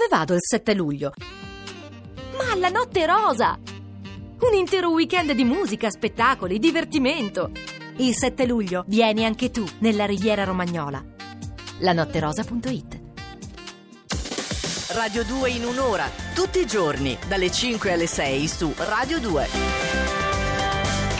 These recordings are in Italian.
Dove vado il 7 luglio? Ma alla Notte Rosa! Un intero weekend di musica, spettacoli, divertimento. Il 7 luglio vieni anche tu nella Riviera Romagnola. lanotterosa.it Radio 2 in un'ora, tutti i giorni, dalle 5 alle 6 su Radio 2.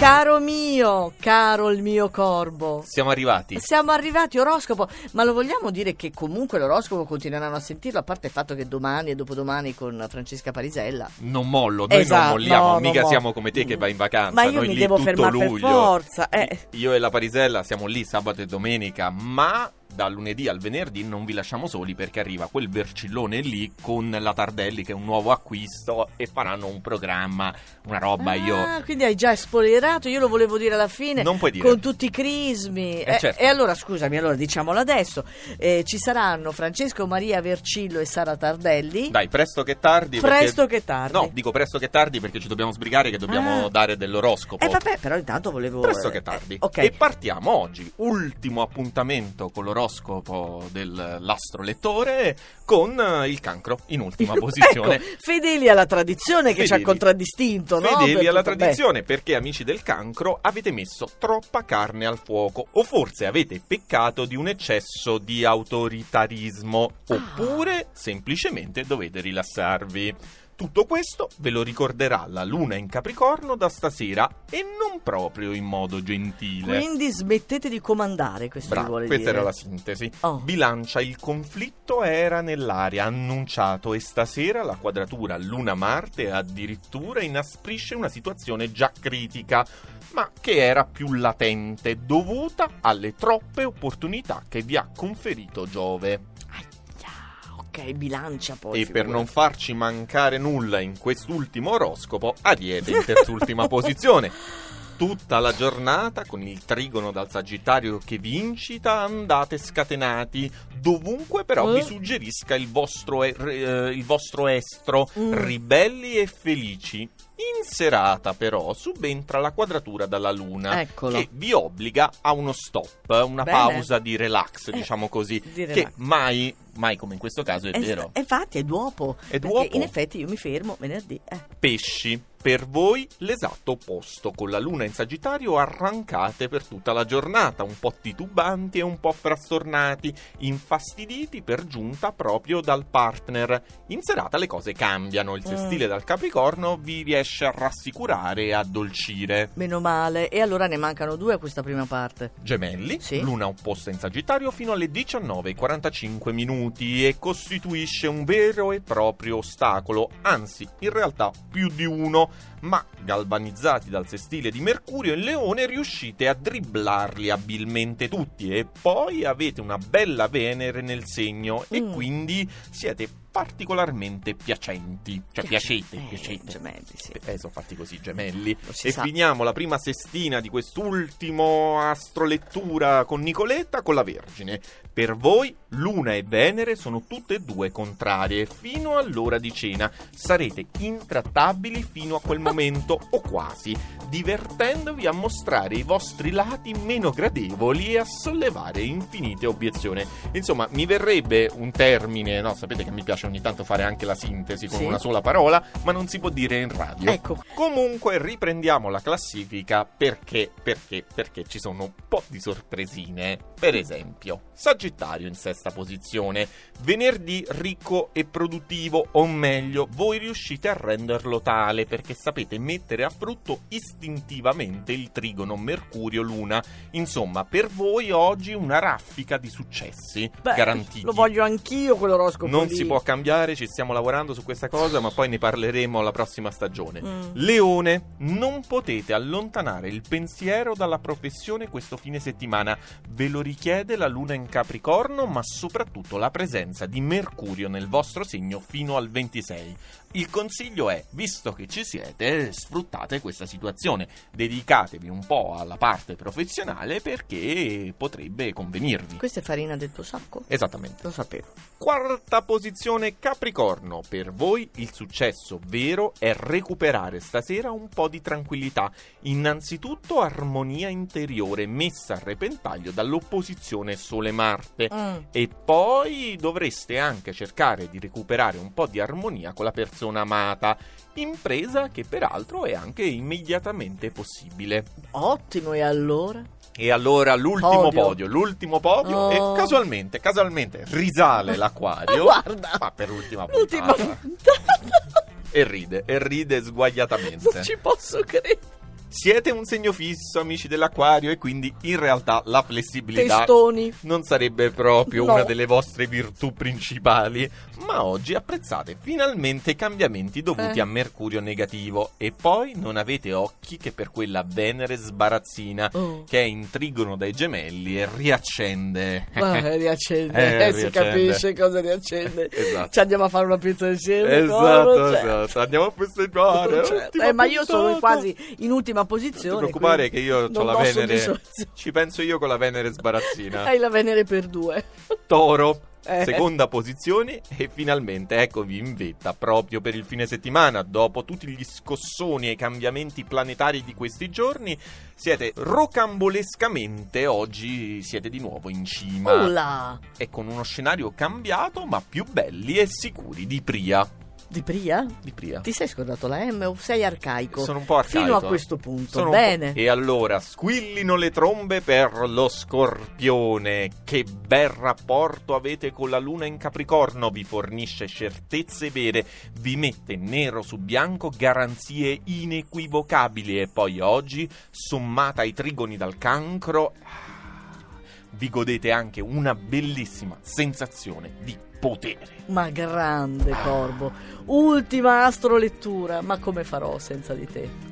Caro mio, caro il mio corbo. Siamo arrivati. Siamo arrivati, oroscopo, ma lo vogliamo dire che comunque l'oroscopo continueranno a sentirlo, a parte il fatto che domani e dopodomani con Francesca Parisella. Non mollo, noi Esatto, non molliamo, no, mica mollo. siamo come te che vai in vacanza. Ma io noi mi lì devo fermare per forza, eh. Io e la Parisella siamo lì sabato e domenica, ma dal lunedì al venerdì non vi lasciamo soli perché arriva quel vercillone lì con la Tardelli che è un nuovo acquisto e faranno un programma, una roba io... Ah, quindi hai già spoilerato, io lo volevo dire alla fine. Non puoi dire. Con tutti i crismi. Eh, certo. E allora, scusami, allora diciamolo adesso. Eh, ci saranno Francesco Maria Vercillo e Sara Tardelli. Dai, presto che tardi. perché- Presto che tardi. No, dico presto che tardi perché ci dobbiamo sbrigare che dobbiamo Ah. dare dell'oroscopo. Eh vabbè, però intanto volevo... Presto eh, che tardi. eh, ok. E partiamo oggi, ultimo appuntamento con l'oroscopo dell'astro lettore con eh, il cancro in ultima posizione. Ecco, fedeli alla tradizione che ci ha Fedeli. contraddistinto, no? Fedeli alla tradizione, perché amici del cancro avete messo troppa carne al fuoco o forse avete peccato di un eccesso di autoritarismo Ah. oppure semplicemente dovete rilassarvi. Tutto questo ve lo ricorderà la luna in Capricorno da stasera e non proprio in modo gentile. Quindi smettete di comandare, questo Bravo, vuole questa dire. era la sintesi. Oh. Bilancia, il conflitto era nell'aria, annunciato e stasera la quadratura Luna-Marte addirittura inasprisce una situazione già critica, ma che era più latente, dovuta alle troppe opportunità che vi ha conferito Giove. Ok, bilancia poi. e per non farci mancare nulla in quest'ultimo oroscopo, Ariete in terzultima posizione. Tutta la giornata con il trigono dal Sagittario che vi incita, andate scatenati. Dovunque però Eh? vi suggerisca il vostro, eh, il vostro estro, Mm. ribelli e felici. In serata però subentra la quadratura dalla Luna Eccolo. che vi obbliga a uno stop, una Bene. pausa di relax, Eh, diciamo così, di che relax. mai, mai come in questo caso è Eh, vero. Infatti è dopo. È Perché dopo. in effetti io mi fermo venerdì. Eh. Pesci. Per voi l'esatto opposto, con la luna in Sagittario arrancate per tutta la giornata, un po' titubanti e un po' frastornati, infastiditi per giunta proprio dal partner. In serata le cose cambiano, il Mm. sestile dal Capricorno vi riesce a rassicurare e addolcire. Meno male. E allora ne mancano due a questa prima parte. Gemelli, Sì. luna opposta in Sagittario fino alle 19.45 minuti e costituisce un vero e proprio ostacolo, anzi in realtà più di uno, ma galvanizzati dal sestile di Mercurio in Leone riuscite a dribblarli abilmente tutti e poi avete una bella Venere nel segno e Mm. quindi siete particolarmente piacenti, cioè piacete, Eh, piacete. gemelli, sì. Eh, sono fatti così, gemelli. E sa. finiamo la prima sestina di quest'ultimo astrolettura con Nicoletta con la Vergine. Per voi, Luna e Venere sono tutte e due contrarie fino all'ora di cena. Sarete intrattabili fino a quel momento, o quasi, divertendovi a mostrare i vostri lati meno gradevoli e a sollevare infinite obiezioni. Insomma, mi verrebbe un termine, no? Sapete che mi piace ogni tanto fare anche la sintesi con Sì. una sola parola, ma non si può dire in radio. Ecco. Comunque riprendiamo la classifica perché, perché, perché ci sono un po' di sorpresine. Per esempio, Sagittario in sesta posizione, venerdì ricco e produttivo, o meglio, voi riuscite a renderlo tale perché sapete mettere a frutto istintivamente il trigono Mercurio-Luna. Insomma, per voi oggi una raffica di successi Beh, garantiti. Lo voglio anch'io quell'oroscopo Non lì. si può cambiare, ci stiamo lavorando su questa cosa, ma poi ne parleremo la prossima stagione. Mm. Leone, non potete allontanare il pensiero dalla professione questo fine settimana. Ve lo richiede la luna in Capricorno, ma soprattutto la presenza di Mercurio nel vostro segno fino al 26. Il consiglio è, visto che ci siete, sfruttate questa situazione, dedicatevi un po' alla parte professionale perché potrebbe convenirvi. Questa è farina del tuo sacco? Esattamente. Lo sapevo. Quarta posizione Capricorno. Per voi il successo vero è recuperare stasera un po' di tranquillità. Innanzitutto armonia interiore messa a repentaglio dall'opposizione Sole-Marte. Mm. E poi dovreste anche cercare di recuperare un po' di armonia con la persona amata, impresa che peraltro è anche immediatamente possibile. Ottimo, e allora? E allora l'ultimo Podio. podio, l'ultimo podio Oh. e casualmente, casualmente risale l'acquario. Guarda. ma per l'ultima L'ultima puntata. puntata. E ride, e ride sguaiatamente. Non ci posso credere. Siete un segno fisso, amici dell'acquario, e quindi in realtà la flessibilità Testoni. non sarebbe proprio No. una delle vostre virtù principali, ma oggi apprezzate finalmente i cambiamenti dovuti Eh. a Mercurio negativo e poi non avete occhi che per quella Venere sbarazzina Oh. che è in trigono dai gemelli e riaccende. Eh, riaccende, Eh, eh, si riaccende. capisce cosa riaccende. Esatto. Ci andiamo a fare una pizza insieme. Esatto, coro, certo. esatto. Andiamo a festeggiare. Certo. Eh, ma io sono quasi in ultima Non posizione. ti preoccupare che io ho non la Venere. Ci penso io con la Venere sbarazzina. Hai la Venere per due. Toro. Eh. Seconda posizione e finalmente eccovi in vetta proprio per il fine settimana. Dopo tutti gli scossoni e i cambiamenti planetari di questi giorni, siete rocambolescamente oggi siete di nuovo in cima Ulla! e con uno scenario cambiato ma più belli e sicuri di Pria. Di Pria? Di Pria. Ti sei scordato la M o sei arcaico? Sono un po' arcaico. Fino a questo punto. Sono Bene. E allora squillino le trombe per lo scorpione. Che bel rapporto avete con la luna in Capricorno. Vi fornisce certezze vere, vi mette nero su bianco garanzie inequivocabili. E poi oggi, sommata ai trigoni dal cancro, vi godete anche una bellissima sensazione di potere. Ma grande corvo. Ultima astrolettura. Ma come farò senza di te?